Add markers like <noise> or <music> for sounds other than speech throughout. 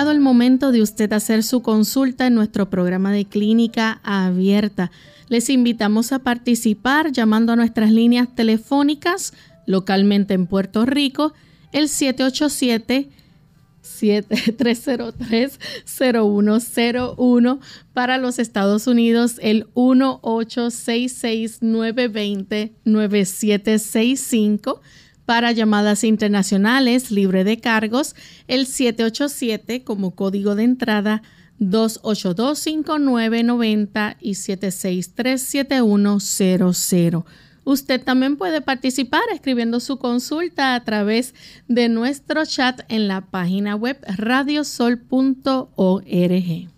El momento de usted hacer su consulta en nuestro programa de clínica abierta. Les invitamos a participar llamando a nuestras líneas telefónicas localmente en Puerto Rico, el 787 303-0101 <laughs> para los Estados Unidos, el 1866-920-9765 para llamadas internacionales libre de cargos, el 787 como código de entrada 282-5990 y 763-7100. Usted también puede participar escribiendo su consulta a través de nuestro chat en la página web radiosol.org.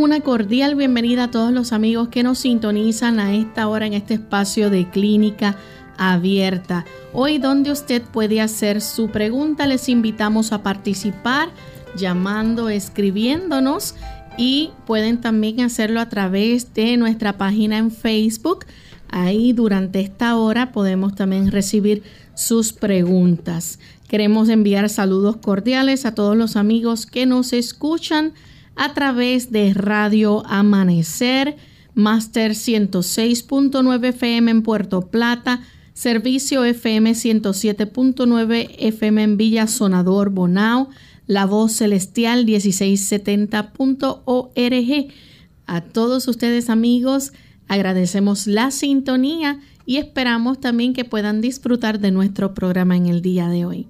una cordial bienvenida a todos los amigos que nos sintonizan a esta hora en este espacio de clínica abierta. Hoy donde usted puede hacer su pregunta, les invitamos a participar llamando, escribiéndonos y pueden también hacerlo a través de nuestra página en Facebook. Ahí durante esta hora podemos también recibir sus preguntas. Queremos enviar saludos cordiales a todos los amigos que nos escuchan a través de Radio Amanecer, Master 106.9 FM en Puerto Plata, Servicio FM 107.9 FM en Villa Sonador Bonao, La Voz Celestial 1670.org. A todos ustedes amigos, agradecemos la sintonía y esperamos también que puedan disfrutar de nuestro programa en el día de hoy.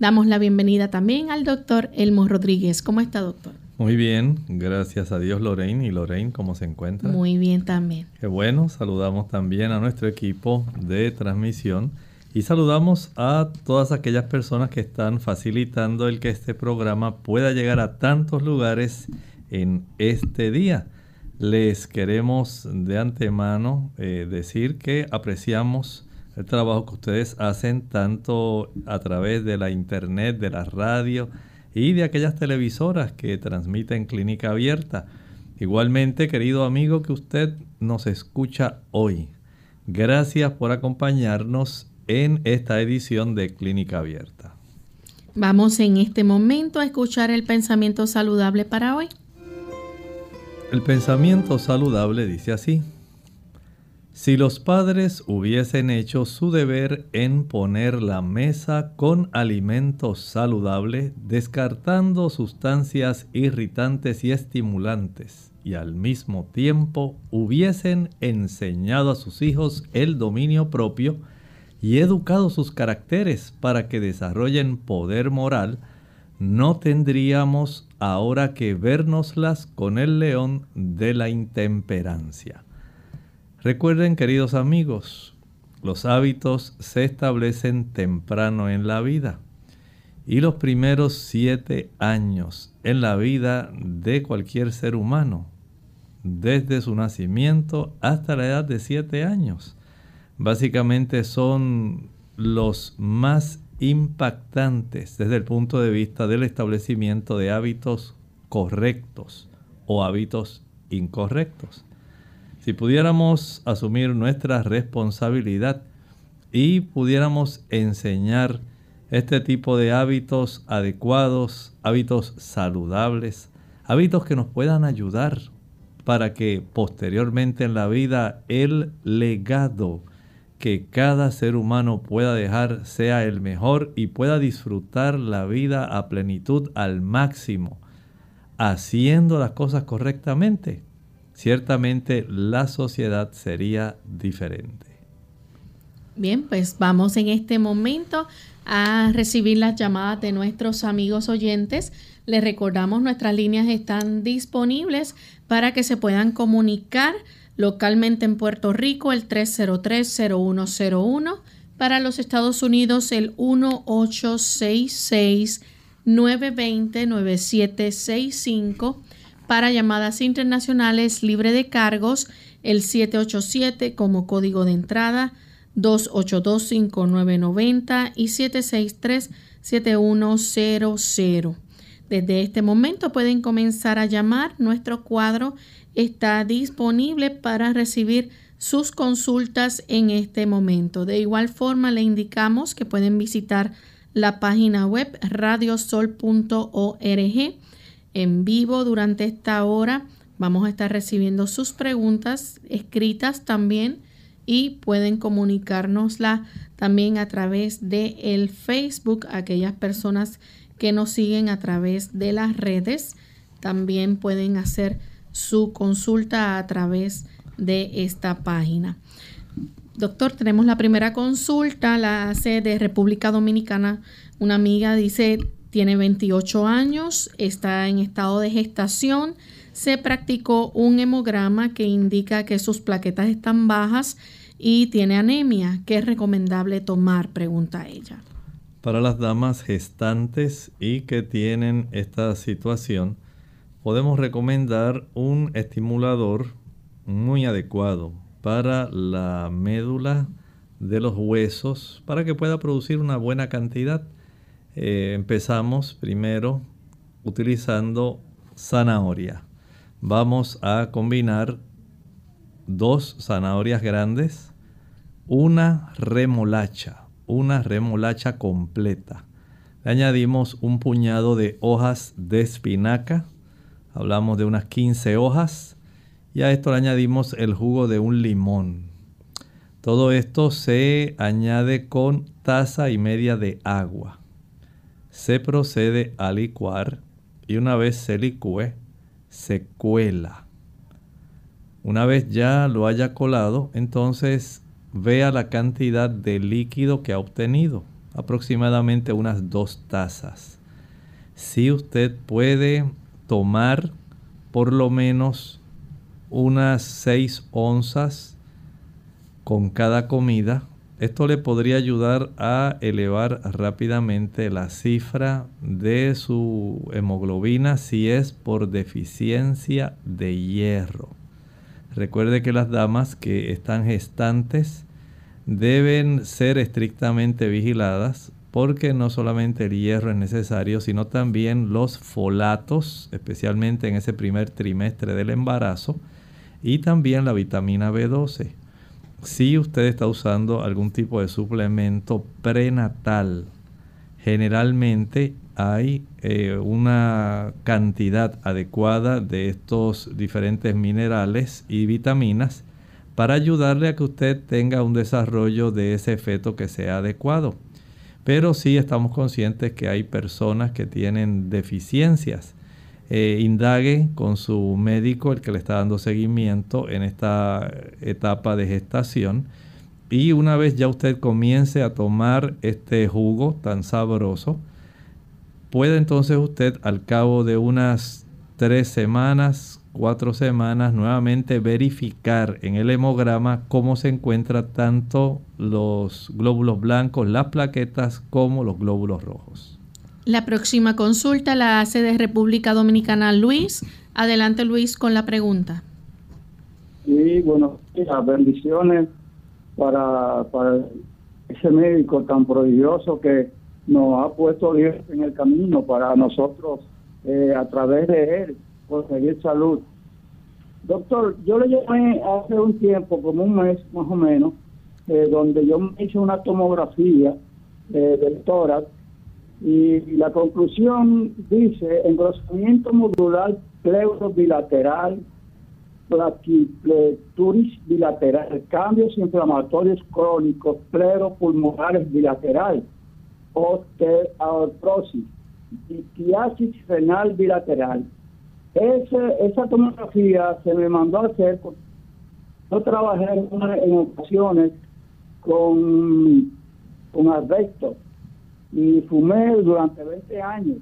Damos la bienvenida también al doctor Elmo Rodríguez. ¿Cómo está, doctor? Muy bien, gracias a Dios Lorraine. ¿Y Lorraine cómo se encuentra? Muy bien también. Qué bueno, saludamos también a nuestro equipo de transmisión y saludamos a todas aquellas personas que están facilitando el que este programa pueda llegar a tantos lugares en este día. Les queremos de antemano eh, decir que apreciamos el trabajo que ustedes hacen tanto a través de la internet, de la radio, y de aquellas televisoras que transmiten clínica abierta. Igualmente, querido amigo que usted nos escucha hoy, gracias por acompañarnos en esta edición de Clínica Abierta. Vamos en este momento a escuchar el pensamiento saludable para hoy. El pensamiento saludable dice así. Si los padres hubiesen hecho su deber en poner la mesa con alimentos saludables, descartando sustancias irritantes y estimulantes, y al mismo tiempo hubiesen enseñado a sus hijos el dominio propio y educado sus caracteres para que desarrollen poder moral, no tendríamos ahora que vernoslas con el león de la intemperancia. Recuerden, queridos amigos, los hábitos se establecen temprano en la vida y los primeros siete años en la vida de cualquier ser humano, desde su nacimiento hasta la edad de siete años, básicamente son los más impactantes desde el punto de vista del establecimiento de hábitos correctos o hábitos incorrectos. Si pudiéramos asumir nuestra responsabilidad y pudiéramos enseñar este tipo de hábitos adecuados, hábitos saludables, hábitos que nos puedan ayudar para que posteriormente en la vida el legado que cada ser humano pueda dejar sea el mejor y pueda disfrutar la vida a plenitud al máximo, haciendo las cosas correctamente ciertamente la sociedad sería diferente. Bien, pues vamos en este momento a recibir las llamadas de nuestros amigos oyentes. Les recordamos nuestras líneas están disponibles para que se puedan comunicar localmente en Puerto Rico el 303-0101, para los Estados Unidos el 1866 920 9765 para llamadas internacionales libre de cargos, el 787 como código de entrada, 282-5990 y 763-7100. Desde este momento pueden comenzar a llamar. Nuestro cuadro está disponible para recibir sus consultas en este momento. De igual forma, le indicamos que pueden visitar la página web radiosol.org en vivo durante esta hora. Vamos a estar recibiendo sus preguntas escritas también y pueden comunicárnosla también a través de el Facebook. Aquellas personas que nos siguen a través de las redes también pueden hacer su consulta a través de esta página. Doctor, tenemos la primera consulta, la hace de República Dominicana. Una amiga dice, tiene 28 años, está en estado de gestación. Se practicó un hemograma que indica que sus plaquetas están bajas y tiene anemia. ¿Qué es recomendable tomar? Pregunta ella. Para las damas gestantes y que tienen esta situación, podemos recomendar un estimulador muy adecuado para la médula de los huesos para que pueda producir una buena cantidad eh, empezamos primero utilizando zanahoria. Vamos a combinar dos zanahorias grandes, una remolacha, una remolacha completa. Le añadimos un puñado de hojas de espinaca, hablamos de unas 15 hojas, y a esto le añadimos el jugo de un limón. Todo esto se añade con taza y media de agua se procede a licuar y una vez se licúe, se cuela. Una vez ya lo haya colado, entonces vea la cantidad de líquido que ha obtenido, aproximadamente unas dos tazas. Si usted puede tomar por lo menos unas 6 onzas con cada comida, esto le podría ayudar a elevar rápidamente la cifra de su hemoglobina si es por deficiencia de hierro. Recuerde que las damas que están gestantes deben ser estrictamente vigiladas porque no solamente el hierro es necesario, sino también los folatos, especialmente en ese primer trimestre del embarazo, y también la vitamina B12 si usted está usando algún tipo de suplemento prenatal, generalmente hay eh, una cantidad adecuada de estos diferentes minerales y vitaminas para ayudarle a que usted tenga un desarrollo de ese feto que sea adecuado. Pero sí estamos conscientes que hay personas que tienen deficiencias. Eh, indague con su médico, el que le está dando seguimiento en esta etapa de gestación. Y una vez ya usted comience a tomar este jugo tan sabroso, puede entonces usted al cabo de unas tres semanas, cuatro semanas, nuevamente verificar en el hemograma cómo se encuentran tanto los glóbulos blancos, las plaquetas, como los glóbulos rojos. La próxima consulta la hace de República Dominicana Luis. Adelante Luis con la pregunta. Sí, bueno, bendiciones para, ese médico tan prodigioso que nos ha puesto Dios en el camino para nosotros, eh, a través de él, conseguir salud. Doctor, yo le llamé hace un tiempo, como un mes más o menos, eh, donde yo me hice una tomografía eh, del tórax y, la conclusión dice engrosamiento modular pleuro bilateral, plaquipleturis bilateral, cambios inflamatorios crónicos pulmonares bilateral osteoartrosis, litiasis renal bilateral. esa tomografía se me mandó a hacer, yo trabajé en, ocasiones con, con y fumé durante 20 años.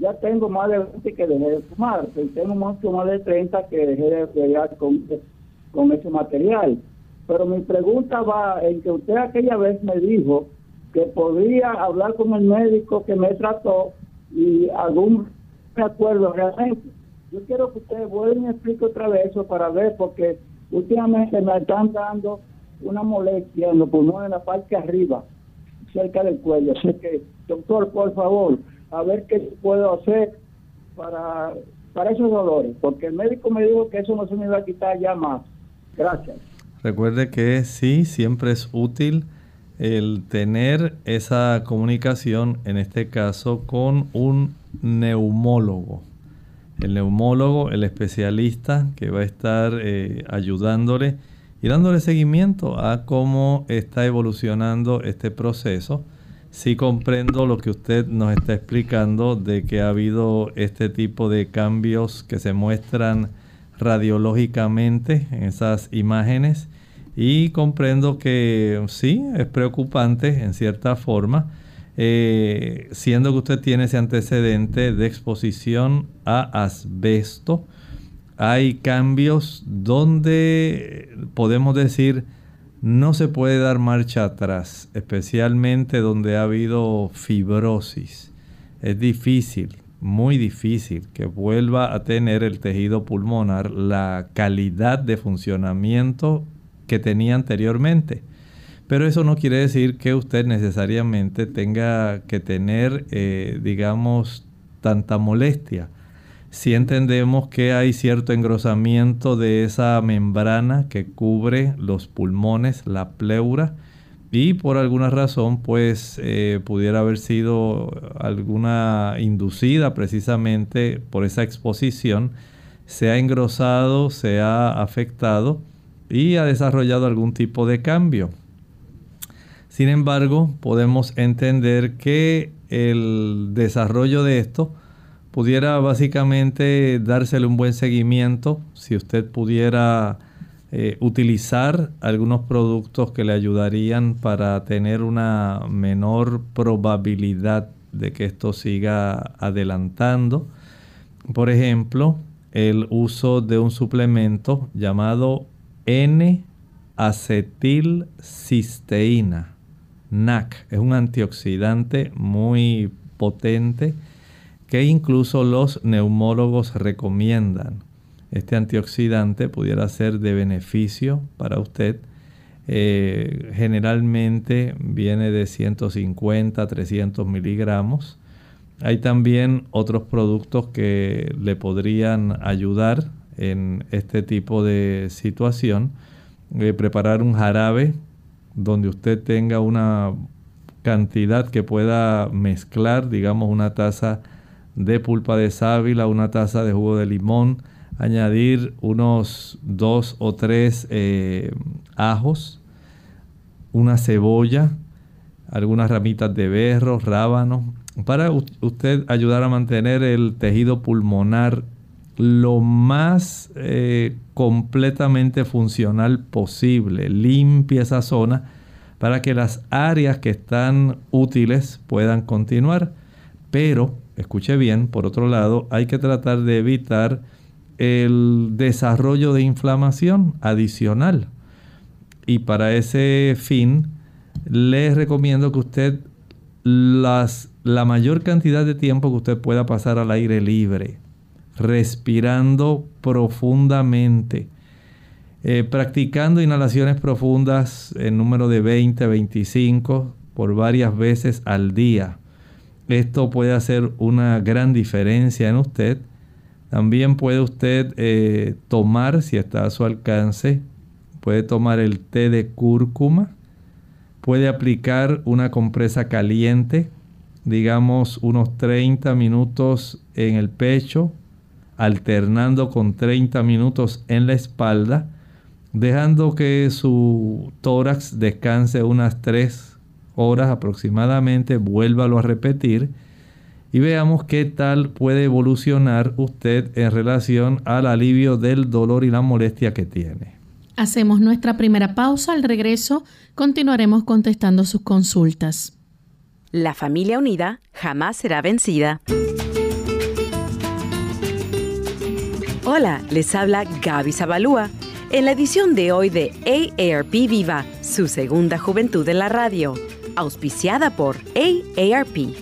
Ya tengo más de 20 que dejé de fumar, tengo mucho más de 30 que dejé de pegar con, con ese material. Pero mi pregunta va en que usted aquella vez me dijo que podría hablar con el médico que me trató y algún acuerdo realmente. Yo quiero que ustedes vuelvan y explique otra vez eso para ver, porque últimamente me están dando una molestia en los pulmones, en la parte arriba, cerca del cuello. Así que, doctor, por favor, a ver qué puedo hacer para, para esos dolores, porque el médico me dijo que eso no se me iba a quitar ya más. Gracias. Recuerde que sí, siempre es útil el tener esa comunicación, en este caso, con un neumólogo. El neumólogo, el especialista que va a estar eh, ayudándole y dándole seguimiento a cómo está evolucionando este proceso. Si comprendo lo que usted nos está explicando de que ha habido este tipo de cambios que se muestran radiológicamente en esas imágenes y comprendo que sí, es preocupante en cierta forma, eh, siendo que usted tiene ese antecedente de exposición a asbesto. Hay cambios donde podemos decir no se puede dar marcha atrás, especialmente donde ha habido fibrosis. Es difícil, muy difícil que vuelva a tener el tejido pulmonar la calidad de funcionamiento que tenía anteriormente. Pero eso no quiere decir que usted necesariamente tenga que tener, eh, digamos, tanta molestia. Si entendemos que hay cierto engrosamiento de esa membrana que cubre los pulmones, la pleura, y por alguna razón pues eh, pudiera haber sido alguna inducida precisamente por esa exposición, se ha engrosado, se ha afectado y ha desarrollado algún tipo de cambio. Sin embargo, podemos entender que el desarrollo de esto pudiera básicamente dársele un buen seguimiento si usted pudiera eh, utilizar algunos productos que le ayudarían para tener una menor probabilidad de que esto siga adelantando. Por ejemplo, el uso de un suplemento llamado N-acetilcisteína. NAC es un antioxidante muy potente que incluso los neumólogos recomiendan. Este antioxidante pudiera ser de beneficio para usted. Eh, generalmente viene de 150 a 300 miligramos. Hay también otros productos que le podrían ayudar en este tipo de situación, eh, preparar un jarabe donde usted tenga una cantidad que pueda mezclar, digamos una taza de pulpa de sábila, una taza de jugo de limón, añadir unos dos o tres eh, ajos, una cebolla, algunas ramitas de berro, rábano, para usted ayudar a mantener el tejido pulmonar lo más eh, completamente funcional posible. Limpia esa zona para que las áreas que están útiles puedan continuar. Pero, escuche bien, por otro lado, hay que tratar de evitar el desarrollo de inflamación adicional. Y para ese fin, les recomiendo que usted las, la mayor cantidad de tiempo que usted pueda pasar al aire libre, respirando profundamente, eh, practicando inhalaciones profundas en número de 20, 25 por varias veces al día. Esto puede hacer una gran diferencia en usted. También puede usted eh, tomar, si está a su alcance, puede tomar el té de cúrcuma. Puede aplicar una compresa caliente, digamos unos 30 minutos en el pecho, alternando con 30 minutos en la espalda dejando que su tórax descanse unas 3 horas aproximadamente, vuélvalo a repetir y veamos qué tal puede evolucionar usted en relación al alivio del dolor y la molestia que tiene. Hacemos nuestra primera pausa. Al regreso continuaremos contestando sus consultas. La familia unida jamás será vencida. Hola, les habla Gaby Zabalúa en la edición de hoy de AARP Viva, su segunda juventud en la radio, auspiciada por AARP.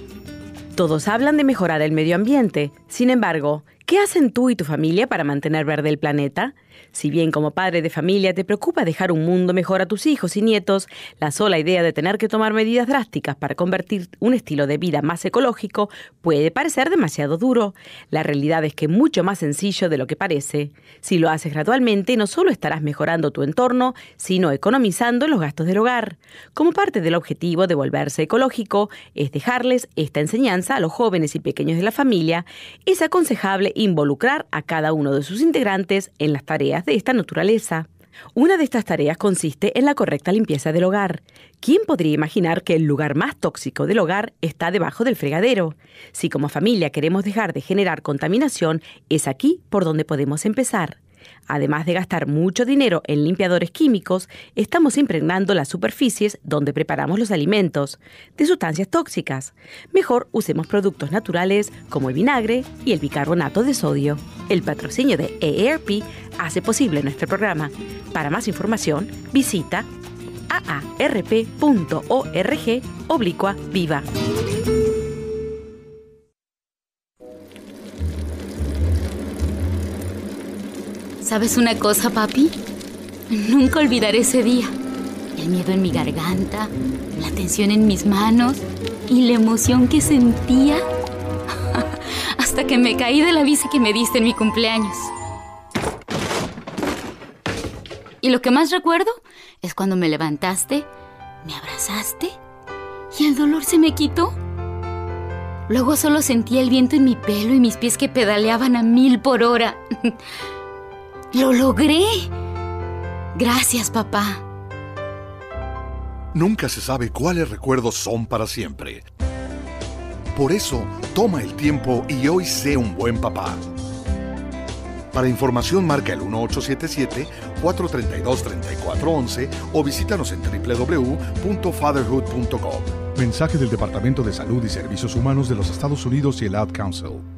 Todos hablan de mejorar el medio ambiente, sin embargo, ¿qué hacen tú y tu familia para mantener verde el planeta? Si bien como padre de familia te preocupa dejar un mundo mejor a tus hijos y nietos, la sola idea de tener que tomar medidas drásticas para convertir un estilo de vida más ecológico puede parecer demasiado duro. La realidad es que mucho más sencillo de lo que parece. Si lo haces gradualmente, no solo estarás mejorando tu entorno, sino economizando los gastos del hogar. Como parte del objetivo de volverse ecológico, es dejarles esta enseñanza a los jóvenes y pequeños de la familia, es aconsejable involucrar a cada uno de sus integrantes en las tareas de esta naturaleza. Una de estas tareas consiste en la correcta limpieza del hogar. ¿Quién podría imaginar que el lugar más tóxico del hogar está debajo del fregadero? Si como familia queremos dejar de generar contaminación, es aquí por donde podemos empezar. Además de gastar mucho dinero en limpiadores químicos, estamos impregnando las superficies donde preparamos los alimentos de sustancias tóxicas. Mejor usemos productos naturales como el vinagre y el bicarbonato de sodio. El patrocinio de EARP hace posible nuestro programa. Para más información, visita aarp.org oblicua viva. ¿Sabes una cosa, papi? Nunca olvidaré ese día. El miedo en mi garganta, la tensión en mis manos y la emoción que sentía <laughs> hasta que me caí de la bici que me diste en mi cumpleaños. Y lo que más recuerdo es cuando me levantaste, me abrazaste y el dolor se me quitó. Luego solo sentía el viento en mi pelo y mis pies que pedaleaban a mil por hora. <laughs> ¡Lo logré! Gracias, papá. Nunca se sabe cuáles recuerdos son para siempre. Por eso, toma el tiempo y hoy sé un buen papá. Para información marca el 1877-432-3411 o visítanos en www.fatherhood.com. Mensaje del Departamento de Salud y Servicios Humanos de los Estados Unidos y el Ad Council.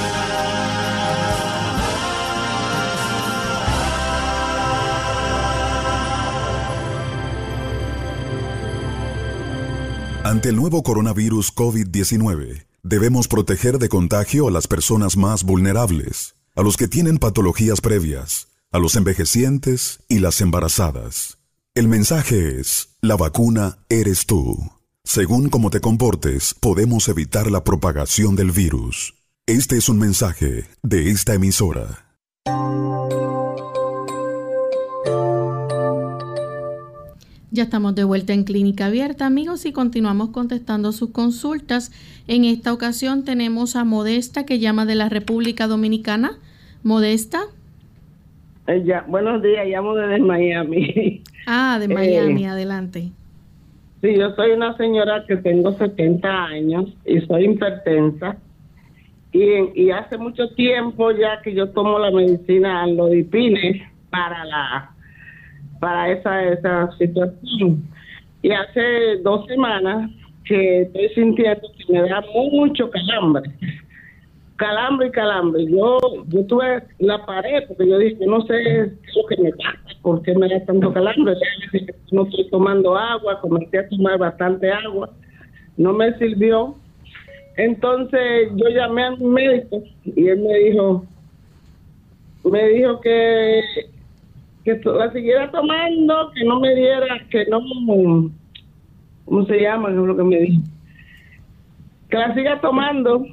Ante el nuevo coronavirus COVID-19, debemos proteger de contagio a las personas más vulnerables, a los que tienen patologías previas, a los envejecientes y las embarazadas. El mensaje es, la vacuna eres tú. Según cómo te comportes, podemos evitar la propagación del virus. Este es un mensaje de esta emisora. Ya estamos de vuelta en Clínica Abierta, amigos, y continuamos contestando sus consultas. En esta ocasión tenemos a Modesta que llama de la República Dominicana. Modesta. Eh, ya, buenos días, llamo desde Miami. <laughs> Ah, de Miami, adelante. Sí, yo soy una señora que tengo 70 años y soy hipertensa. Y, y hace mucho tiempo ya que yo tomo la medicina Alodipine para la para esa esa situación. Y hace dos semanas que estoy sintiendo que me da mucho calambre calambre y calambre. Yo, yo tuve la pared porque yo dije, no sé qué es lo que me pasa, por qué me da tanto calambre. No estoy tomando agua, comencé a tomar bastante agua, no me sirvió. Entonces yo llamé a mi médico y él me dijo, me dijo que, que la siguiera tomando, que no me diera, que no, ¿cómo se llama? Es lo que me dijo. Que la siga tomando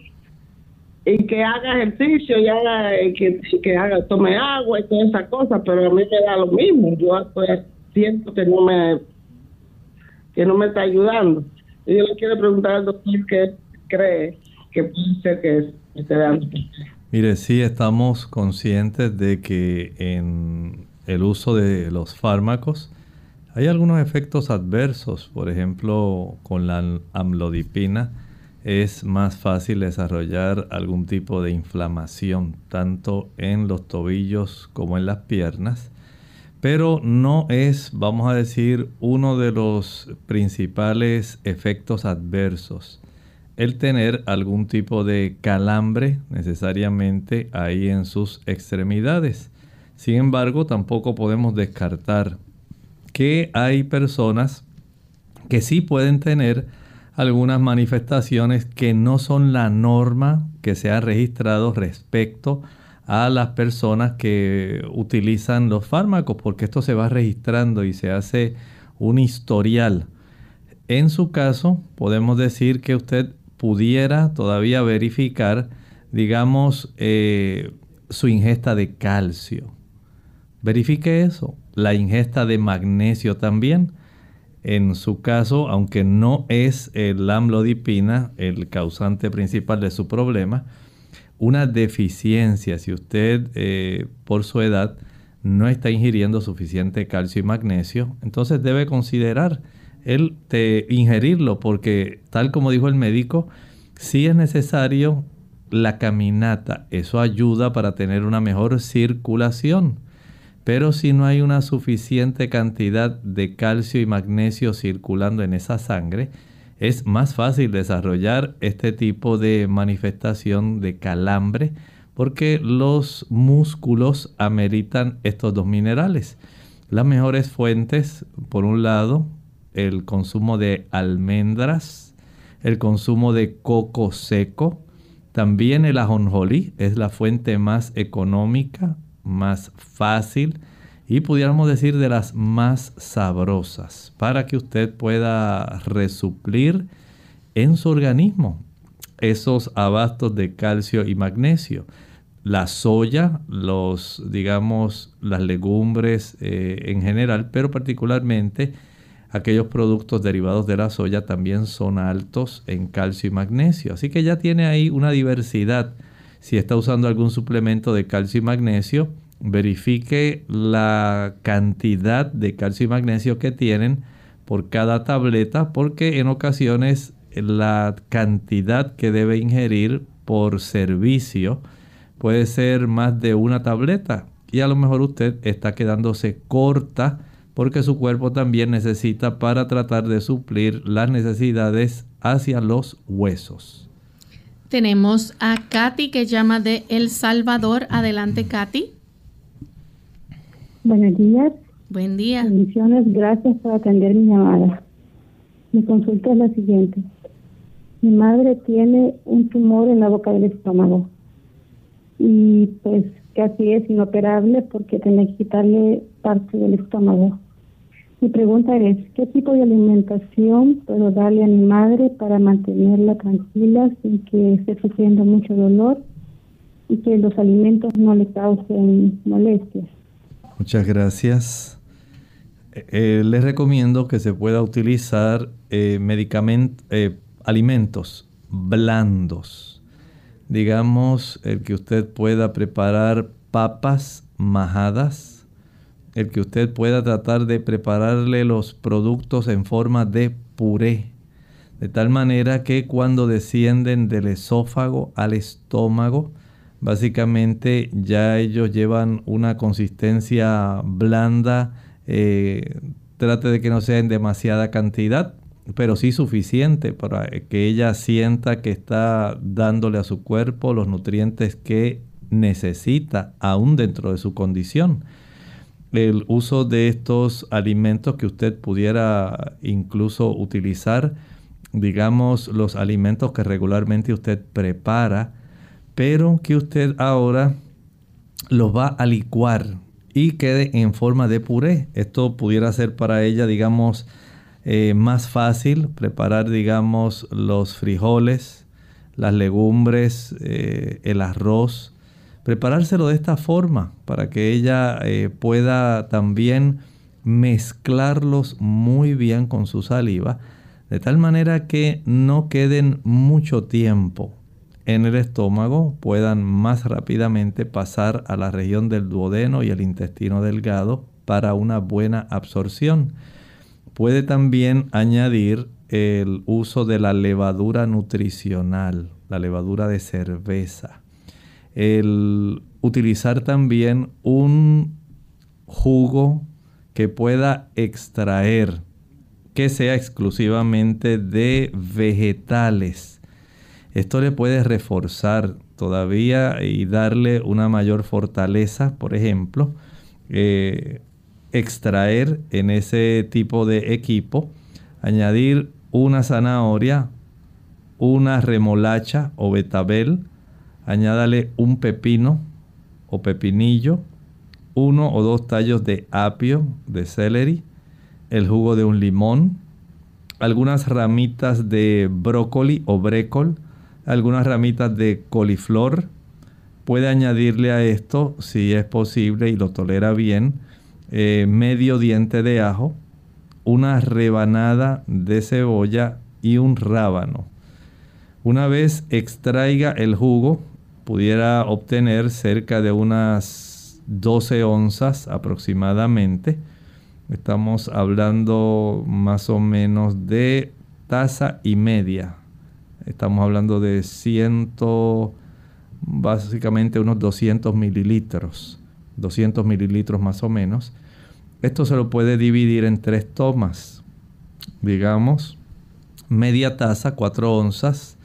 y que haga ejercicio y haga que, que haga tome agua y todas esas cosas pero a mí me da lo mismo yo pues, siento que no me que no me está ayudando y yo le quiero preguntar al doctor qué cree que puede ser que esté dando mire sí estamos conscientes de que en el uso de los fármacos. Hay algunos efectos adversos por ejemplo con la amlodipina. Es más fácil desarrollar algún tipo de inflamación, tanto en los tobillos como en las piernas, pero no es, vamos a decir, uno de los principales efectos adversos el tener algún tipo de calambre necesariamente ahí en sus extremidades. Sin embargo, tampoco podemos descartar que hay personas que sí pueden tener algunas manifestaciones que no son la norma que se ha registrado respecto a las personas que utilizan los fármacos, porque esto se va registrando y se hace un historial. En su caso, podemos decir que usted pudiera todavía verificar, digamos, eh, su ingesta de calcio. Verifique eso. La ingesta de magnesio también en su caso, aunque no es el amlodipina el causante principal de su problema, una deficiencia, si usted eh, por su edad no está ingiriendo suficiente calcio y magnesio, entonces debe considerar el ingerirlo, porque tal como dijo el médico, sí es necesario la caminata, eso ayuda para tener una mejor circulación. Pero si no hay una suficiente cantidad de calcio y magnesio circulando en esa sangre, es más fácil desarrollar este tipo de manifestación de calambre porque los músculos ameritan estos dos minerales. Las mejores fuentes, por un lado, el consumo de almendras, el consumo de coco seco, también el ajonjolí es la fuente más económica, más fácil y pudiéramos decir de las más sabrosas para que usted pueda resuplir en su organismo esos abastos de calcio y magnesio. La soya, los, digamos, las legumbres eh, en general, pero particularmente aquellos productos derivados de la soya también son altos en calcio y magnesio. Así que ya tiene ahí una diversidad si está usando algún suplemento de calcio y magnesio, verifique la cantidad de calcio y magnesio que tienen por cada tableta, porque en ocasiones la cantidad que debe ingerir por servicio puede ser más de una tableta y a lo mejor usted está quedándose corta porque su cuerpo también necesita para tratar de suplir las necesidades hacia los huesos. Tenemos a Katy que llama de El Salvador. Adelante, Katy. Buenos días. Buen día. Bendiciones. Gracias por atender mi llamada. Mi consulta es la siguiente. Mi madre tiene un tumor en la boca del estómago y pues casi es inoperable porque tiene que quitarle parte del estómago. Mi pregunta es, ¿qué tipo de alimentación puedo darle a mi madre para mantenerla tranquila sin que esté sufriendo mucho dolor y que los alimentos no le causen molestias? Muchas gracias. Eh, eh, les recomiendo que se pueda utilizar eh, eh, alimentos blandos. Digamos, el que usted pueda preparar papas majadas, el que usted pueda tratar de prepararle los productos en forma de puré, de tal manera que cuando descienden del esófago al estómago, básicamente ya ellos llevan una consistencia blanda, eh, trate de que no sea en demasiada cantidad, pero sí suficiente para que ella sienta que está dándole a su cuerpo los nutrientes que necesita aún dentro de su condición el uso de estos alimentos que usted pudiera incluso utilizar, digamos, los alimentos que regularmente usted prepara, pero que usted ahora los va a licuar y quede en forma de puré. Esto pudiera ser para ella, digamos, eh, más fácil preparar, digamos, los frijoles, las legumbres, eh, el arroz, preparárselo de esta forma para que ella eh, pueda también mezclarlos muy bien con su saliva, de tal manera que no queden mucho tiempo en el estómago, puedan más rápidamente pasar a la región del duodeno y el intestino delgado para una buena absorción. Puede también añadir el uso de la levadura nutricional, la levadura de cerveza el utilizar también un jugo que pueda extraer, que sea exclusivamente de vegetales. Esto le puede reforzar todavía y darle una mayor fortaleza, por ejemplo, eh, extraer en ese tipo de equipo, añadir una zanahoria, una remolacha o betabel, añádale un pepino o pepinillo, uno o dos tallos de apio, de celery, el jugo de un limón, algunas ramitas de brócoli o brécol, algunas ramitas de coliflor. Puede añadirle a esto, si es posible y lo tolera bien, eh, medio diente de ajo, una rebanada de cebolla y un rábano. Una vez extraiga el jugo, pudiera obtener cerca de unas 12 onzas aproximadamente. Estamos hablando más o menos de taza y media. Estamos hablando de ciento, básicamente unos 200 mililitros. 200 mililitros más o menos. Esto se lo puede dividir en tres tomas. Digamos, media taza, 4 onzas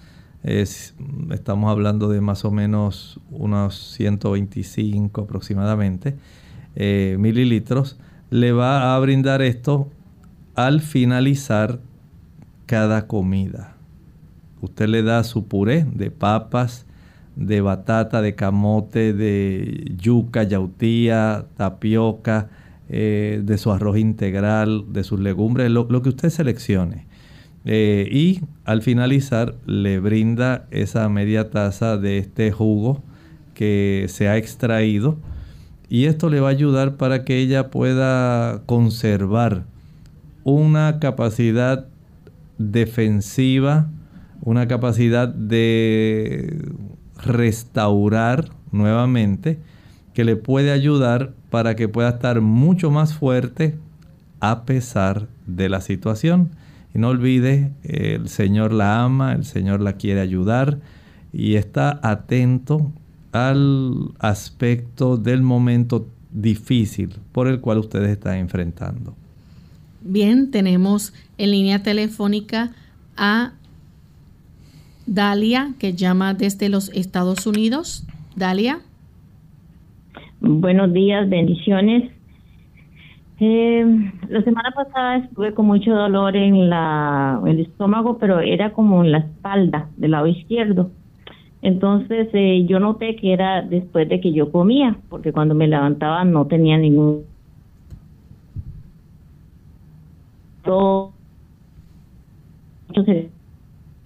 estamos hablando de más o menos unos 125 aproximadamente eh, mililitros, le va a brindar esto al finalizar cada comida. Usted le da su puré de papas, de batata, de camote, de yuca, yautía, tapioca, eh, de su arroz integral, de sus legumbres, lo que usted seleccione. Eh, y al finalizar le brinda esa media taza de este jugo que se ha extraído y esto le va a ayudar para que ella pueda conservar una capacidad defensiva, una capacidad de restaurar nuevamente que le puede ayudar para que pueda estar mucho más fuerte a pesar de la situación. Y no olvide, el Señor la ama, el Señor la quiere ayudar y está atento al aspecto del momento difícil por el cual ustedes están enfrentando. Bien, tenemos en línea telefónica a Dalia, que llama desde los Estados Unidos. Dalia. Buenos días, bendiciones. Eh, la semana pasada estuve con mucho dolor en la, el estómago, pero era como en la espalda del lado izquierdo. Entonces eh, yo noté que era después de que yo comía, porque cuando me levantaba no tenía ningún...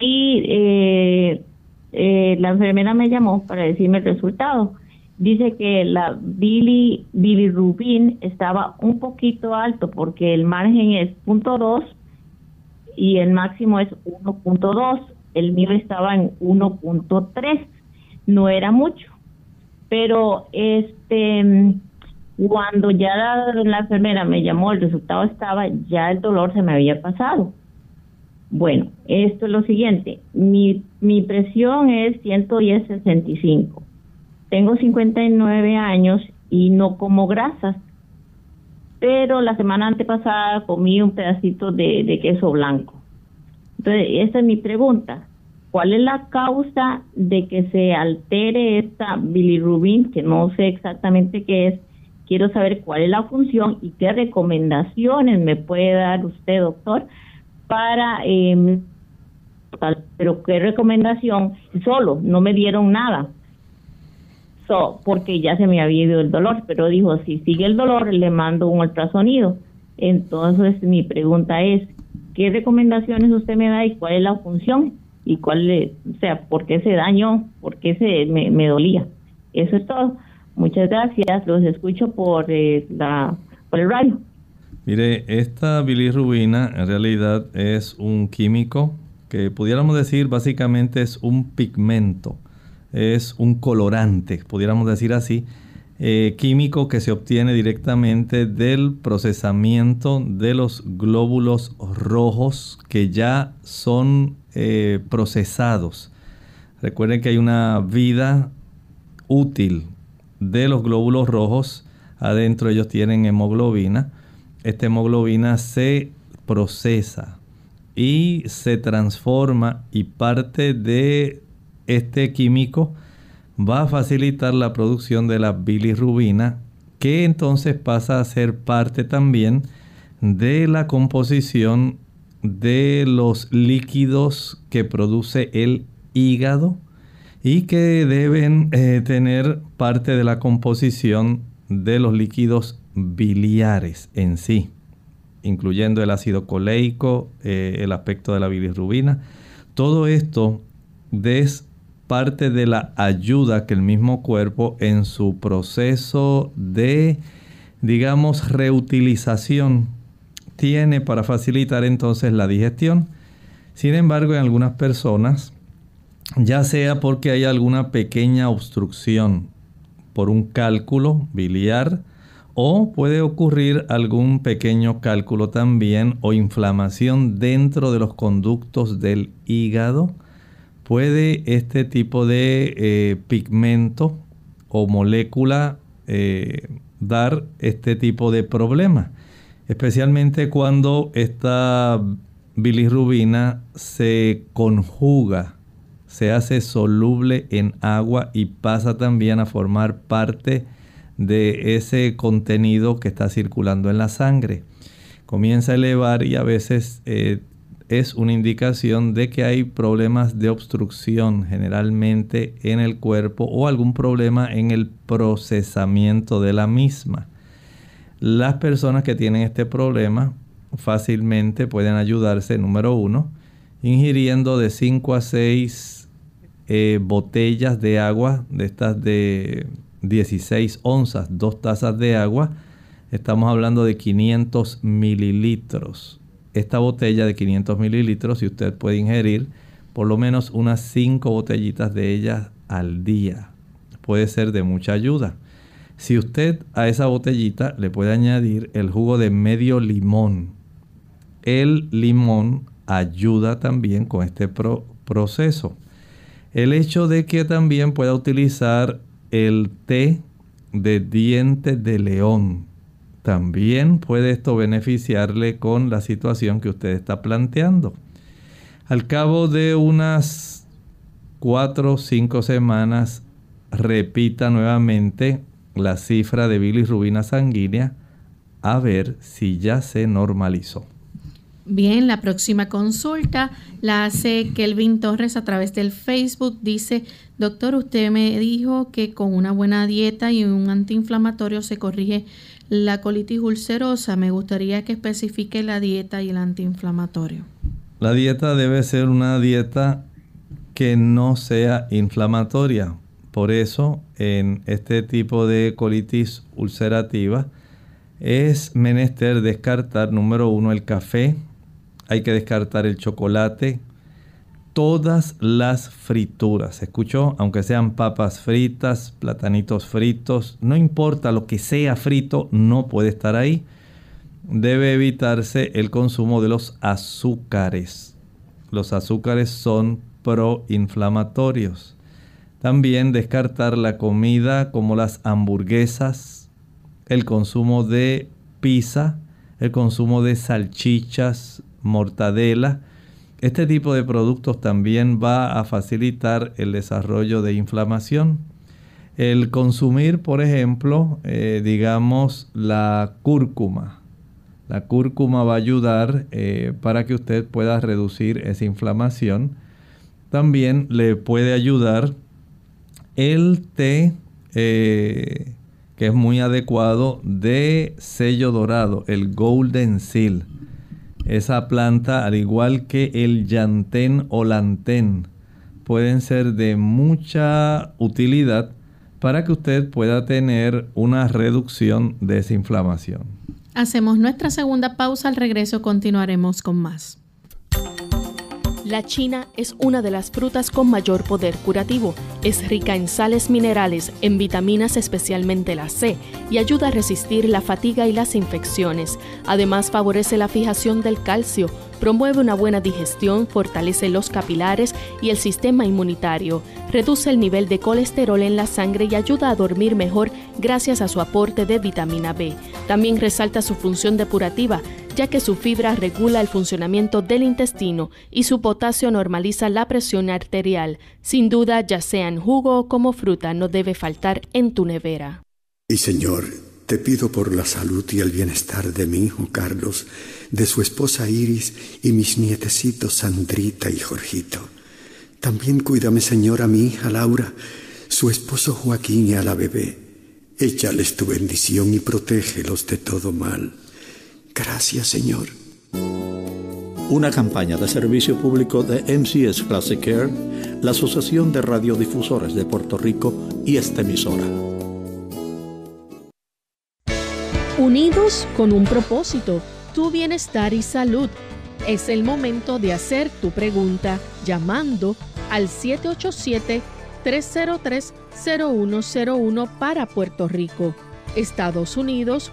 Y eh, eh, la enfermera me llamó para decirme el resultado. Dice que la bilirrubin estaba un poquito alto porque el margen es 0.2 y el máximo es 1.2 el mío estaba en 1.3, no era mucho, pero este cuando ya la, enfermera me llamó, el resultado estaba, ya el dolor se me había pasado. Bueno, esto es lo siguiente, mi, mi presión es 110-65, tengo 59 años y no como grasas, pero la semana antepasada comí un pedacito de, queso blanco. Entonces, esa es mi pregunta. ¿Cuál es la causa de que se altere esta bilirrubin, que no sé exactamente qué es? Quiero saber cuál es la función y qué recomendaciones me puede dar usted, doctor, para... Eh, pero qué recomendación, solo, no me dieron nada. Porque ya se me había ido el dolor, pero dijo, si sigue el dolor, le mando un ultrasonido. Entonces, mi pregunta es, ¿qué recomendaciones usted me da y cuál es la función? y cuál, o sea, por qué se dañó, por qué se me, dolía. Eso es todo. Muchas gracias. Los escucho por, eh, por el radio. Mire, esta bilirrubina en realidad es un químico que pudiéramos decir básicamente es un pigmento, es un colorante, pudiéramos decir así, eh, químico que se obtiene directamente del procesamiento de los glóbulos rojos que ya son eh, procesados. Recuerden que hay una vida útil de los glóbulos rojos. Adentro ellos tienen hemoglobina. Esta hemoglobina se procesa y se transforma y parte de este químico va a facilitar la producción de la bilirrubina que entonces pasa a ser parte también de la composición de los líquidos que produce el hígado y que deben eh, tener parte de la composición de los líquidos biliares en sí, incluyendo el ácido coleico, eh, el aspecto de la bilirrubina. Todo esto es parte de la ayuda que el mismo cuerpo en su proceso de, digamos, reutilización tiene para facilitar entonces la digestión. Sin embargo, en algunas personas, ya sea porque hay alguna pequeña obstrucción por un cálculo biliar, o puede ocurrir algún pequeño cálculo también o inflamación dentro de los conductos del hígado, puede este tipo de eh, pigmento o molécula eh, dar este tipo de problema especialmente cuando esta bilirrubina se conjuga, se hace soluble en agua y pasa también a formar parte de ese contenido que está circulando en la sangre. Comienza a elevar y a veces eh, es una indicación de que hay problemas de obstrucción generalmente en el cuerpo o algún problema en el procesamiento de la misma. Las personas que tienen este problema fácilmente pueden ayudarse, número uno, ingiriendo de 5 a 6 eh, botellas de agua, de estas de 16 onzas, dos tazas de agua. Estamos hablando de 500 mililitros. Esta botella de 500 mililitros, si usted puede ingerir por lo menos unas 5 botellitas de ellas al día, puede ser de mucha ayuda. Si usted a esa botellita le puede añadir el jugo de medio limón, el limón ayuda también con este proceso. El hecho de que también pueda utilizar el té de dientes de león, también puede esto beneficiarle con la situación que usted está planteando. Al cabo de unas cuatro o cinco semanas, repita nuevamente la cifra de bilirrubina sanguínea a ver si ya se normalizó. Bien, la próxima consulta la hace Kelvin Torres a través del Facebook. Dice, doctor, usted me dijo que con una buena dieta y un antiinflamatorio se corrige la colitis ulcerosa. Me gustaría que especifique la dieta y el antiinflamatorio. La dieta debe ser una dieta que no sea inflamatoria. Por eso, en este tipo de colitis ulcerativa, es menester descartar, número uno, el café, hay que descartar el chocolate, todas las frituras. ¿Escuchó? Aunque sean papas fritas, platanitos fritos, no importa lo que sea frito, no puede estar ahí. Debe evitarse el consumo de los azúcares. Los azúcares son proinflamatorios. También descartar la comida como las hamburguesas, el consumo de pizza, el consumo de salchichas, mortadela. Este tipo de productos también va a facilitar el desarrollo de inflamación. El consumir, por ejemplo, eh, digamos, la cúrcuma. La cúrcuma va a ayudar eh, para que usted pueda reducir esa inflamación. También le puede ayudar el té, eh, que es muy adecuado, de sello dorado, el Golden Seal esa planta, al igual que el llantén o lantén, pueden ser de mucha utilidad para que usted pueda tener una reducción de esa inflamación. Hacemos nuestra segunda pausa, al regreso continuaremos con más. La china es una de las frutas con mayor poder curativo. Es rica en sales minerales, en vitaminas especialmente la C, y ayuda a resistir la fatiga y las infecciones. Además favorece la fijación del calcio, promueve una buena digestión, fortalece los capilares y el sistema inmunitario, reduce el nivel de colesterol en la sangre y ayuda a dormir mejor gracias a su aporte de vitamina B. También resalta su función depurativa, ya que su fibra regula el funcionamiento del intestino y su potasio normaliza la presión arterial. Sin duda, ya sea en jugo o como fruta, no debe faltar en tu nevera. Y Señor, te pido por la salud y el bienestar de mi hijo Carlos, de su esposa Iris y mis nietecitos Sandrita y Jorgito. También cuídame, Señor, a mi hija Laura, su esposo Joaquín y a la bebé. Échales tu bendición y protégelos de todo mal. Gracias, Señor. Una campaña de servicio público de MCS Classic Care, la Asociación de Radiodifusores de Puerto Rico y esta emisora. Unidos con un propósito, tu bienestar y salud. Es el momento de hacer tu pregunta llamando al 787-303-0101 para Puerto Rico, Estados Unidos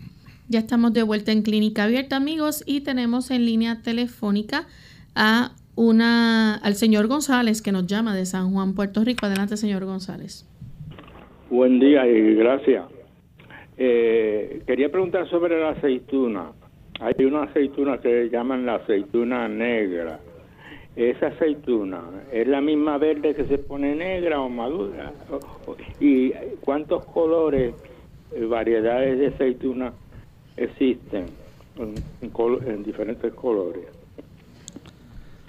Ya estamos de vuelta en Clínica Abierta, amigos, y tenemos en línea telefónica a una al señor González que nos llama de San Juan, Puerto Rico. Adelante, señor González. Buen día y gracias. Eh, quería preguntar sobre la aceituna. Hay una aceituna que llaman la aceituna negra. Esa aceituna es la misma verde que se pone negra o madura. ¿Y cuántos colores, eh, variedades de aceituna existen en, diferentes colores.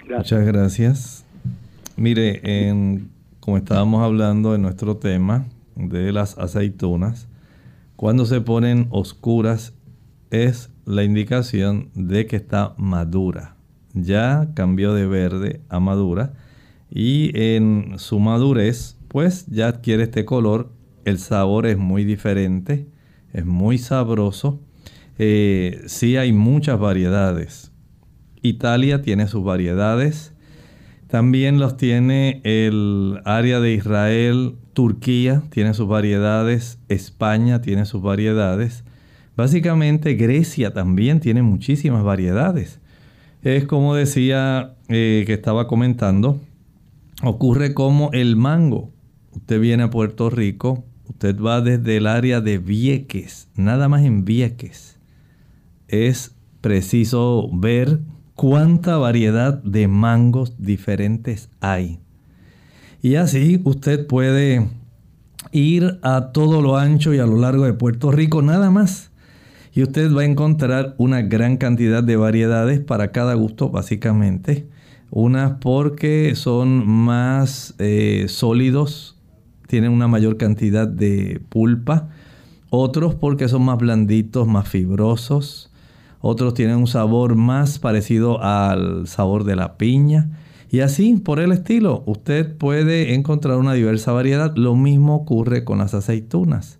Muchas gracias. Mire, en, como estábamos hablando en nuestro tema de las aceitunas, cuando se ponen oscuras es la indicación de que está madura. Ya cambió de verde a madura y en su madurez pues ya adquiere este color. El sabor es muy diferente, es muy sabroso eh, sí hay muchas variedades. Italia tiene sus variedades. También los tiene el área de Israel, Turquía tiene sus variedades, España tiene sus variedades. Básicamente Grecia también tiene muchísimas variedades. Es como decía eh, que estaba comentando, ocurre como el mango. Usted viene a Puerto Rico, usted va desde el área de Vieques, nada más en Vieques. Es preciso ver cuánta variedad de mangos diferentes hay. Y así usted puede ir a todo lo ancho y a lo largo de Puerto Rico nada más. Y usted va a encontrar una gran cantidad de variedades para cada gusto básicamente. Unas porque son más eh, sólidos, tienen una mayor cantidad de pulpa. Otros porque son más blanditos, más fibrosos. Otros tienen un sabor más parecido al sabor de la piña. Y así, por el estilo, usted puede encontrar una diversa variedad. Lo mismo ocurre con las aceitunas.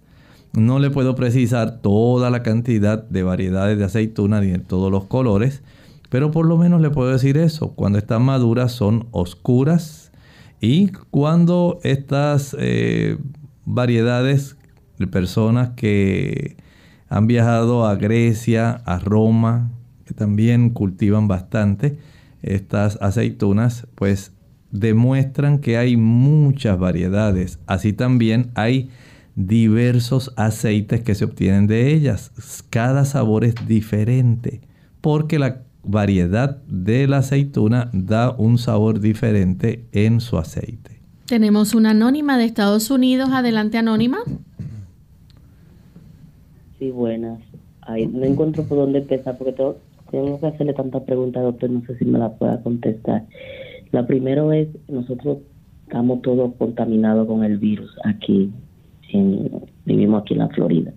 No le puedo precisar toda la cantidad de variedades de aceitunas ni de todos los colores, pero por lo menos le puedo decir eso. Cuando están maduras son oscuras y cuando estas eh, variedades de personas que han viajado a Grecia, a Roma, que también cultivan bastante, estas aceitunas, pues demuestran que hay muchas variedades. Así también hay diversos aceites que se obtienen de ellas. Cada sabor es diferente porque la variedad de la aceituna da un sabor diferente en su aceite. Tenemos una anónima de Estados Unidos. Adelante, anónima. Sí, buenas. no encuentro por dónde empezar porque todo, tengo que hacerle tantas preguntas, doctor, no sé si me la pueda contestar. La primera es, nosotros estamos todos contaminados con el virus aquí, vivimos aquí en la Florida.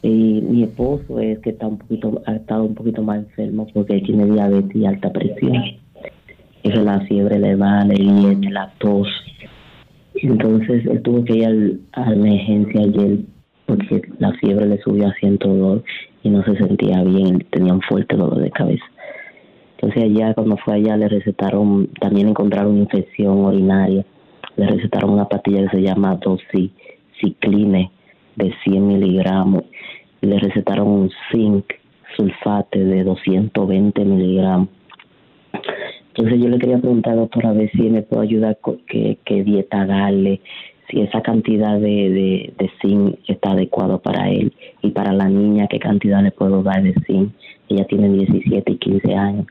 Y mi esposo es que está un poquito, ha estado un poquito más enfermo porque tiene diabetes y alta presión. Y la fiebre le va, le viene, la tos. Entonces él tuvo que ir a la emergencia ayer porque la fiebre le subió a 102 y no se sentía bien, tenía un fuerte dolor de cabeza. Entonces allá, cuando fue allá, le recetaron, también encontraron una infección urinaria, le recetaron una pastilla que se llama doxicicline de 100 miligramos, y le recetaron un zinc sulfate de 220 miligramos. Entonces yo le quería preguntar, doctora, a ver si me puede ayudar qué, qué dieta darle, si esa cantidad de, de, zinc está adecuado para él y para la niña qué cantidad le puedo dar de zinc. Ella tiene 17 y 15 años.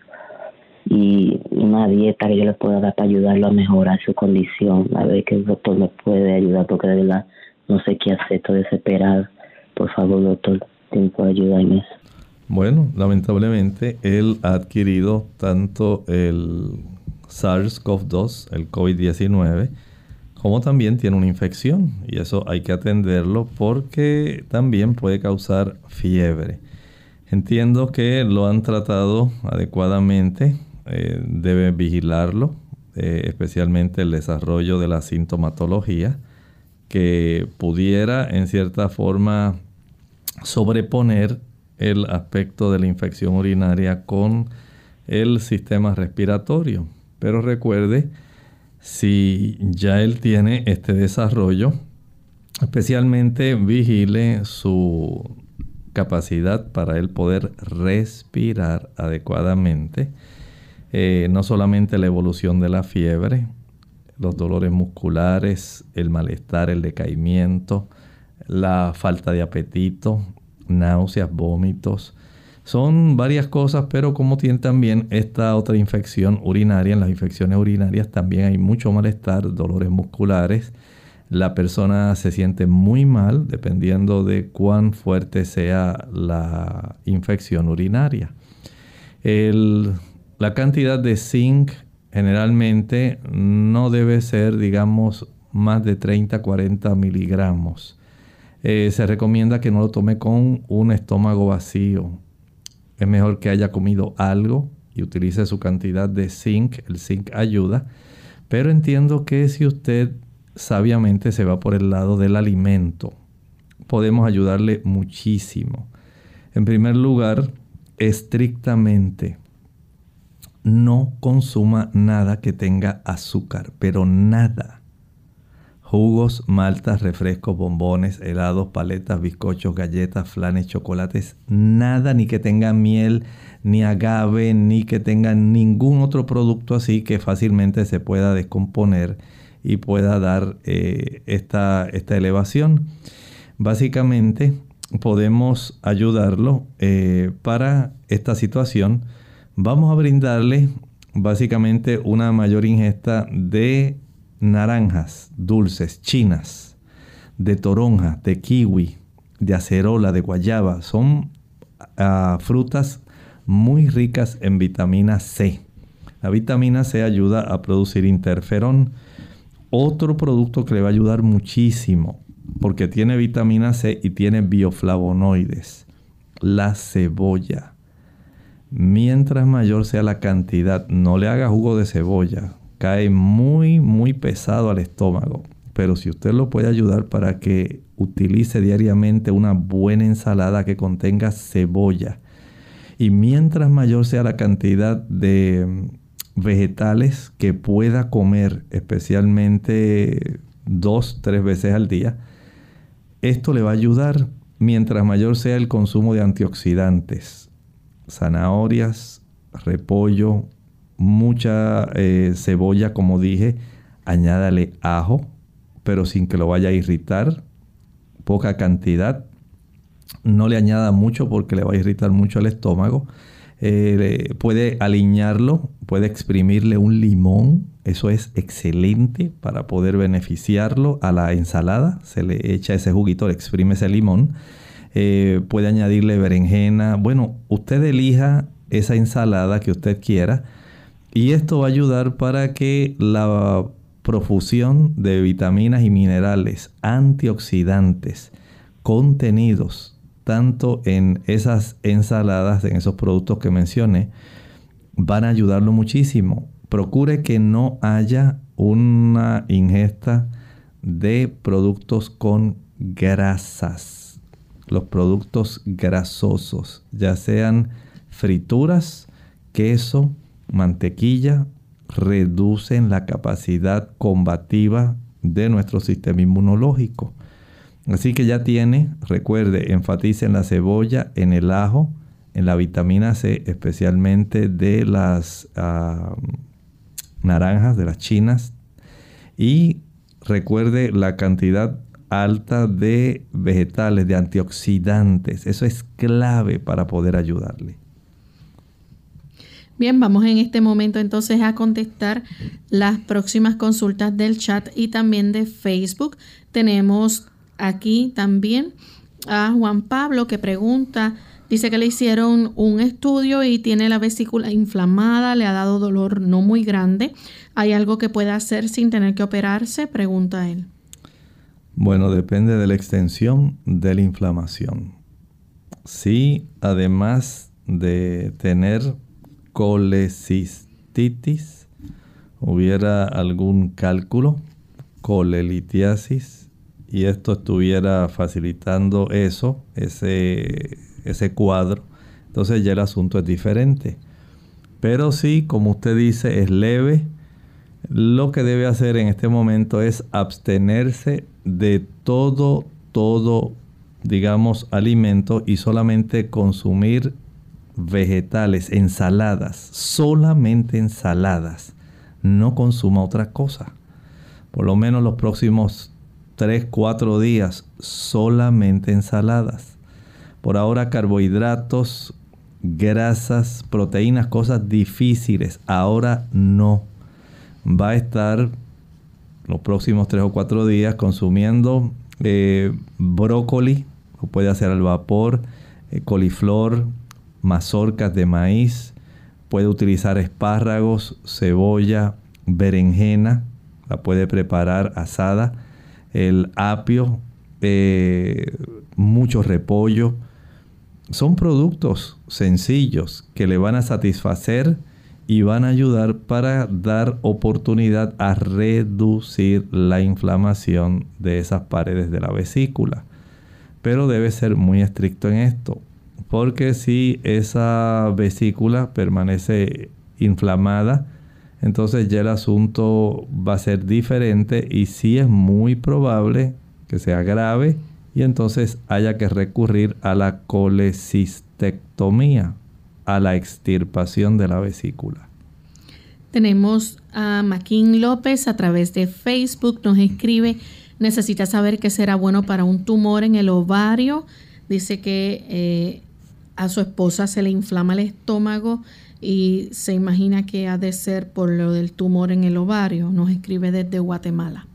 Y una dieta que yo le pueda dar para ayudarlo a mejorar su condición. A ver que el doctor me puede ayudar porque de verdad no sé qué hacer, estoy desesperado. Por favor, doctor, ¿me puede ayudar en eso? Bueno, lamentablemente él ha adquirido tanto el SARS-CoV-2, el COVID-19, como también tiene una infección y eso hay que atenderlo porque también puede causar fiebre. Entiendo que lo han tratado adecuadamente, eh, debe vigilarlo, eh, especialmente el desarrollo de la sintomatología que pudiera en cierta forma sobreponer el aspecto de la infección urinaria con el sistema respiratorio. Pero recuerde, si ya él tiene este desarrollo, especialmente vigile su capacidad para él poder respirar adecuadamente, eh, no solamente la evolución de la fiebre, los dolores musculares, el malestar, el decaimiento, la falta de apetito, náuseas, vómitos, son varias cosas, pero como tiene también esta otra infección urinaria, en las infecciones urinarias también hay mucho malestar, dolores musculares. La persona se siente muy mal dependiendo de cuán fuerte sea la infección urinaria. la cantidad de zinc generalmente no debe ser, digamos, más de 30-40 miligramos. Eh, se recomienda que no lo tome con un estómago vacío es mejor que haya comido algo y utilice su cantidad de zinc. El zinc ayuda. Pero entiendo que si usted sabiamente se va por el lado del alimento, podemos ayudarle muchísimo. En primer lugar, estrictamente, no consuma nada que tenga azúcar, pero nada. Jugos, maltas, refrescos, bombones, helados, paletas, bizcochos, galletas, flanes, chocolates, nada ni que tenga miel, ni agave, ni que tenga ningún otro producto así que fácilmente se pueda descomponer y pueda dar eh, esta, esta elevación. Básicamente podemos ayudarlo eh, para esta situación. Vamos a brindarle básicamente una mayor ingesta de naranjas dulces chinas, de toronja, de kiwi, de acerola, de guayaba. Son ah, frutas muy ricas en vitamina C. La vitamina C ayuda a producir interferón. Otro producto que le va a ayudar muchísimo porque tiene vitamina C y tiene bioflavonoides. La cebolla. Mientras mayor sea la cantidad, no le haga jugo de cebolla. Cae muy, muy pesado al estómago. Pero si usted lo puede ayudar para que utilice diariamente una buena ensalada que contenga cebolla. Y mientras mayor sea la cantidad de mm, vegetales que pueda comer, especialmente dos, tres veces al día, esto le va a ayudar mientras mayor sea el consumo de antioxidantes, zanahorias, repollo, mucha eh, cebolla, como dije, añádale ajo, pero sin que lo vaya a irritar, poca cantidad. No le añada mucho porque le va a irritar mucho el estómago. Eh, puede aliñarlo, puede exprimirle un limón, eso es excelente para poder beneficiarlo a la ensalada. Se le echa ese juguito, le exprime ese limón. Eh, puede añadirle berenjena. Bueno, usted elija esa ensalada que usted quiera y esto va a ayudar para que la profusión de vitaminas y minerales antioxidantes contenidos tanto en esas ensaladas, en esos productos que mencioné, van a ayudarlo muchísimo. Procure que no haya una ingesta de productos con grasas, los productos grasosos, ya sean frituras, queso, mantequilla, reducen la capacidad combativa de nuestro sistema inmunológico. Así que ya tiene, recuerde, enfatice en la cebolla, en el ajo, en la vitamina C, especialmente de las ah, naranjas, de las chinas. Y recuerde la cantidad alta de vegetales, de antioxidantes. Eso es clave para poder ayudarle. Bien, vamos en este momento entonces a contestar las próximas consultas del chat y también de Facebook. Tenemos aquí también a Juan Pablo que pregunta, dice que le hicieron un estudio y tiene la vesícula inflamada, le ha dado dolor no muy grande. ¿Hay algo que pueda hacer sin tener que operarse? Pregunta él. Bueno, depende de la extensión de la inflamación. Si además de tener colecistitis, hubiera algún cálculo, colelitiasis, y esto estuviera facilitando eso, ese, ese cuadro, entonces ya el asunto es diferente. Pero sí, como usted dice, es leve. Lo que debe hacer en este momento es abstenerse de todo, todo, digamos, alimento y solamente consumir vegetales, ensaladas, solamente ensaladas. No consuma otra cosa. Por lo menos los próximos 3, 4 días solamente ensaladas. Por ahora carbohidratos, grasas, proteínas, cosas difíciles. Ahora no. Va a estar los próximos 3 o 4 días consumiendo eh, brócoli, o puede hacer al vapor, eh, coliflor, mazorcas de maíz. Puede utilizar espárragos, cebolla, berenjena. La puede preparar asada el apio, eh, mucho repollo. Son productos sencillos que le van a satisfacer y van a ayudar para dar oportunidad a reducir la inflamación de esas paredes de la vesícula. Pero debe ser muy estricto en esto, porque si esa vesícula permanece inflamada, entonces ya el asunto va a ser diferente y sí es muy probable que sea grave y entonces haya que recurrir a la colecistectomía, a la extirpación de la vesícula. Tenemos a Maquín López a través de Facebook, nos escribe, necesita saber qué será bueno para un tumor en el ovario. Dice que eh, a su esposa se le inflama el estómago y se imagina que ha de ser por lo del tumor en el ovario. Nos escribe desde Guatemala.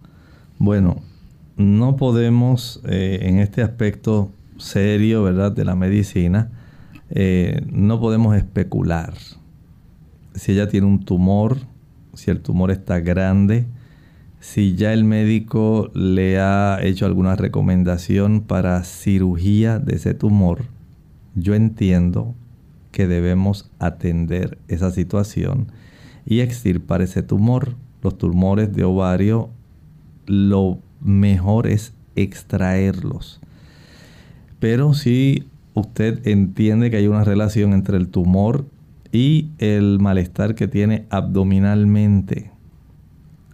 Bueno, no podemos eh, en este aspecto serio, ¿verdad?, de la medicina, eh, no podemos especular. Si ella tiene un tumor, si el tumor está grande, si ya el médico le ha hecho alguna recomendación para cirugía de ese tumor, yo entiendo que debemos atender esa situación y extirpar ese tumor. Los tumores de ovario, lo mejor es extraerlos. Pero si usted entiende que hay una relación entre el tumor y el malestar que tiene abdominalmente,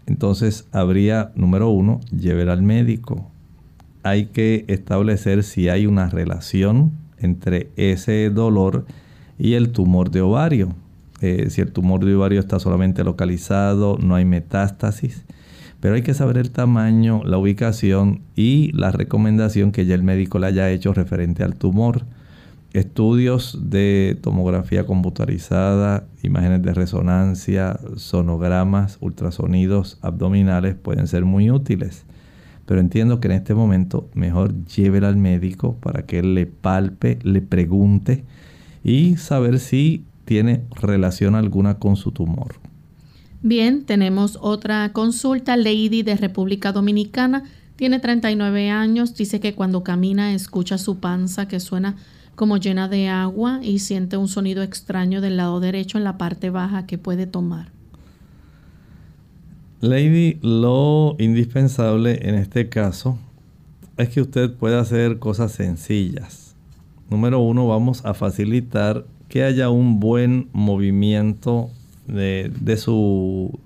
entonces habría, número uno, llevar al médico. Hay que establecer si hay una relación entre ese dolor y el tumor de ovario. Eh, si el tumor de ovario está solamente localizado, no hay metástasis. Pero hay que saber el tamaño, la ubicación y la recomendación que ya el médico le haya hecho referente al tumor. Estudios de tomografía computarizada, imágenes de resonancia, sonogramas, ultrasonidos abdominales pueden ser muy útiles. Pero entiendo que en este momento mejor llévela al médico para que él le palpe, le pregunte y saber si tiene relación alguna con su tumor. Bien, tenemos otra consulta. Lady de República Dominicana tiene 39 años. Dice que cuando camina escucha su panza que suena como llena de agua y siente un sonido extraño del lado derecho en la parte baja que puede tomar. Lady, lo indispensable en este caso es que usted pueda hacer cosas sencillas Número uno, vamos a facilitar que haya un buen movimiento de, su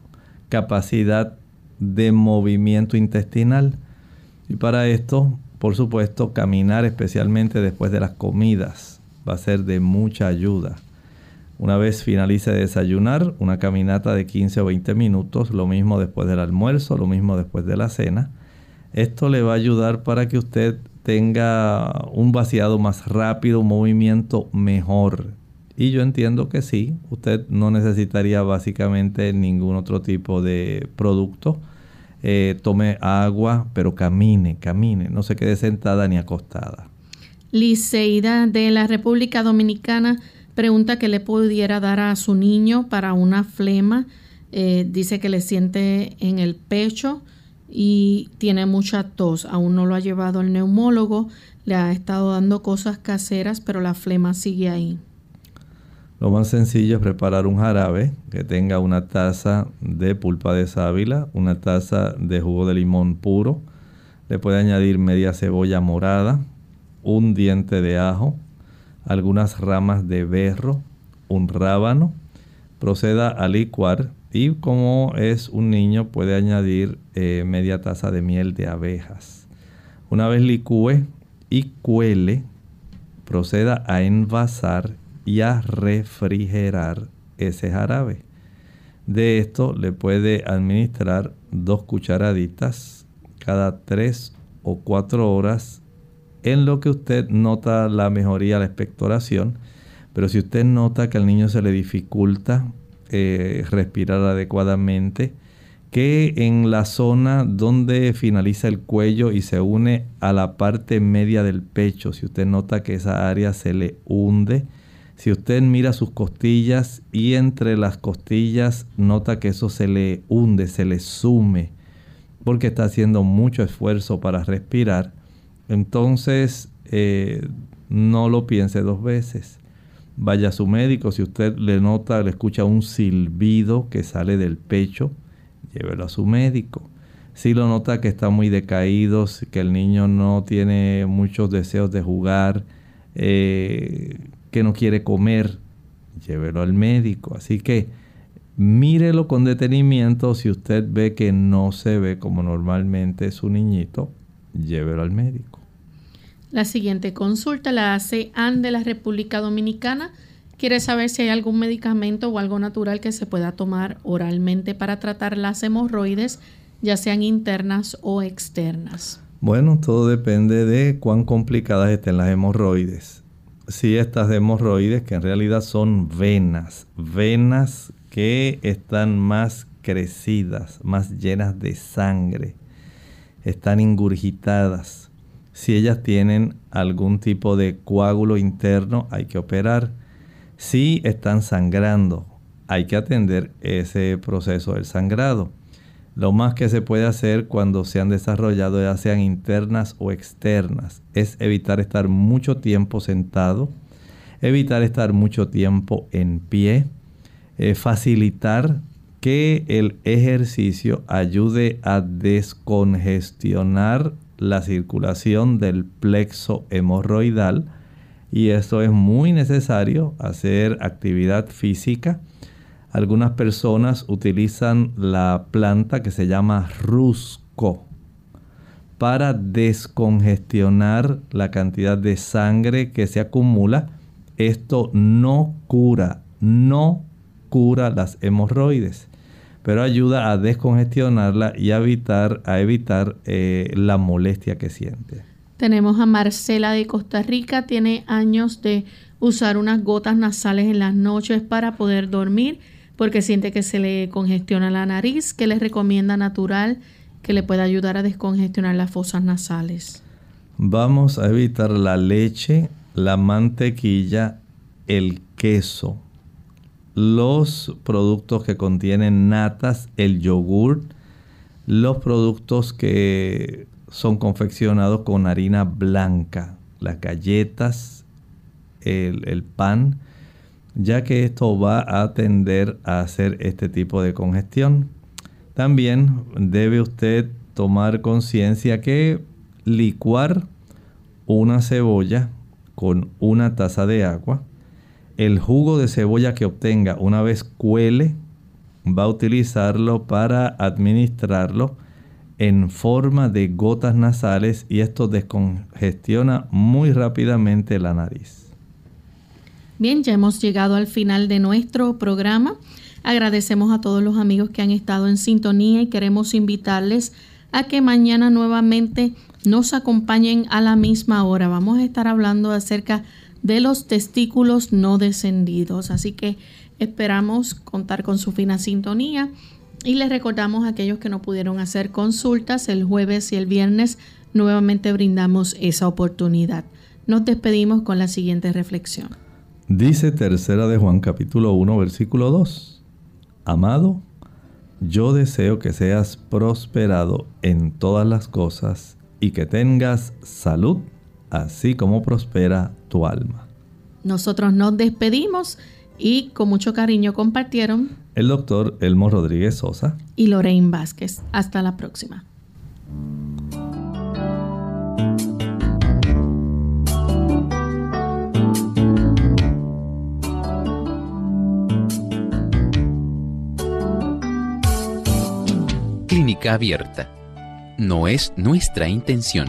capacidad de movimiento intestinal. Y para esto, por supuesto, caminar especialmente después de las comidas va a ser de mucha ayuda. Una vez finalice de desayunar, una caminata de 15 o 20 minutos, lo mismo después del almuerzo, lo mismo después de la cena. Esto le va a ayudar para que usted tenga un vaciado más rápido, un movimiento mejor. Y yo entiendo que sí, usted no necesitaría básicamente ningún otro tipo de producto. Eh, tome agua, pero camine, camine, no se quede sentada ni acostada. Liceida de la República Dominicana pregunta qué le pudiera dar a su niño para una flema. Eh, dice que le siente en el pecho y tiene mucha tos. Aún no lo ha llevado al neumólogo, le ha estado dando cosas caseras, pero la flema sigue ahí. Lo más sencillo es preparar un jarabe que tenga una taza de pulpa de sábila, una taza de jugo de limón puro. Le puede añadir media cebolla morada, un diente de ajo, algunas ramas de berro, un rábano. Proceda a licuar y como es un niño puede añadir eh, media taza de miel de abejas. Una vez licúe y cuele, proceda a envasar y a refrigerar ese jarabe. De esto le puede administrar dos cucharaditas cada tres o cuatro horas en lo que usted nota la mejoría, la expectoración. Pero si usted nota que al niño se le dificulta eh, respirar adecuadamente, que en la zona donde finaliza el cuello y se une a la parte media del pecho, si usted nota que esa área se le hunde, si usted mira sus costillas y entre las costillas nota que eso se le hunde, se le sume, porque está haciendo mucho esfuerzo para respirar, entonces eh, no lo piense dos veces vaya a su médico. Si usted le nota, le escucha un silbido que sale del pecho, llévelo a su médico. Si lo nota que está muy decaído, que el niño no tiene muchos deseos de jugar, eh, que no quiere comer, llévelo al médico. Así que mírelo con detenimiento. Si usted ve que no se ve como normalmente su niñito, llévelo al médico. La siguiente consulta la hace Anne de la República Dominicana. Quiere saber si hay algún medicamento o algo natural que se pueda tomar oralmente para tratar las hemorroides, ya sean internas o externas. Bueno, todo depende de cuán complicadas estén las hemorroides. Si estas hemorroides, que en realidad son venas, venas que están más crecidas, más llenas de sangre, están ingurgitadas. Si ellas tienen algún tipo de coágulo interno, hay que operar. Si están sangrando, hay que atender ese proceso del sangrado. Lo más que se puede hacer cuando se han desarrollado, ya sean internas o externas, es evitar estar mucho tiempo sentado, evitar estar mucho tiempo en pie, eh, facilitar que el ejercicio ayude a descongestionar la circulación del plexo hemorroidal y esto es muy necesario hacer actividad física. Algunas personas utilizan la planta que se llama rusco para descongestionar la cantidad de sangre que se acumula. Esto no cura, no cura las hemorroides, pero ayuda a descongestionarla y a evitar, a evitar eh, la molestia que siente. Tenemos a Marcela de Costa Rica, tiene años de usar unas gotas nasales en las noches para poder dormir porque siente que se le congestiona la nariz, que le recomienda natural que le pueda ayudar a descongestionar las fosas nasales. Vamos a evitar la leche, la mantequilla, el queso, los productos que contienen natas, el yogur, los productos que son confeccionados con harina blanca, las galletas, el, pan, ya que esto va a tender a hacer este tipo de congestión. También debe usted tomar conciencia que licuar una cebolla con una taza de agua el jugo de cebolla que obtenga una vez cuele, va a utilizarlo para administrarlo en forma de gotas nasales y esto descongestiona muy rápidamente la nariz. Bien, ya hemos llegado al final de nuestro programa. Agradecemos a todos los amigos que han estado en sintonía y queremos invitarles a que mañana nuevamente nos acompañen a la misma hora. Vamos a estar hablando acerca de de los testículos no descendidos. Así que esperamos contar con su fina sintonía y les recordamos a aquellos que no pudieron hacer consultas el jueves y el viernes, nuevamente brindamos esa oportunidad. Nos despedimos con la siguiente reflexión. Dice tercera de Juan capítulo 1 versículo 2. Amado, yo deseo que seas prosperado en todas las cosas y que tengas salud así como prospera tu alma. Nosotros nos despedimos y con mucho cariño compartieron el doctor Elmo Rodríguez Sosa y Lorraine Vázquez. Hasta la próxima. Clínica abierta. No es nuestra intención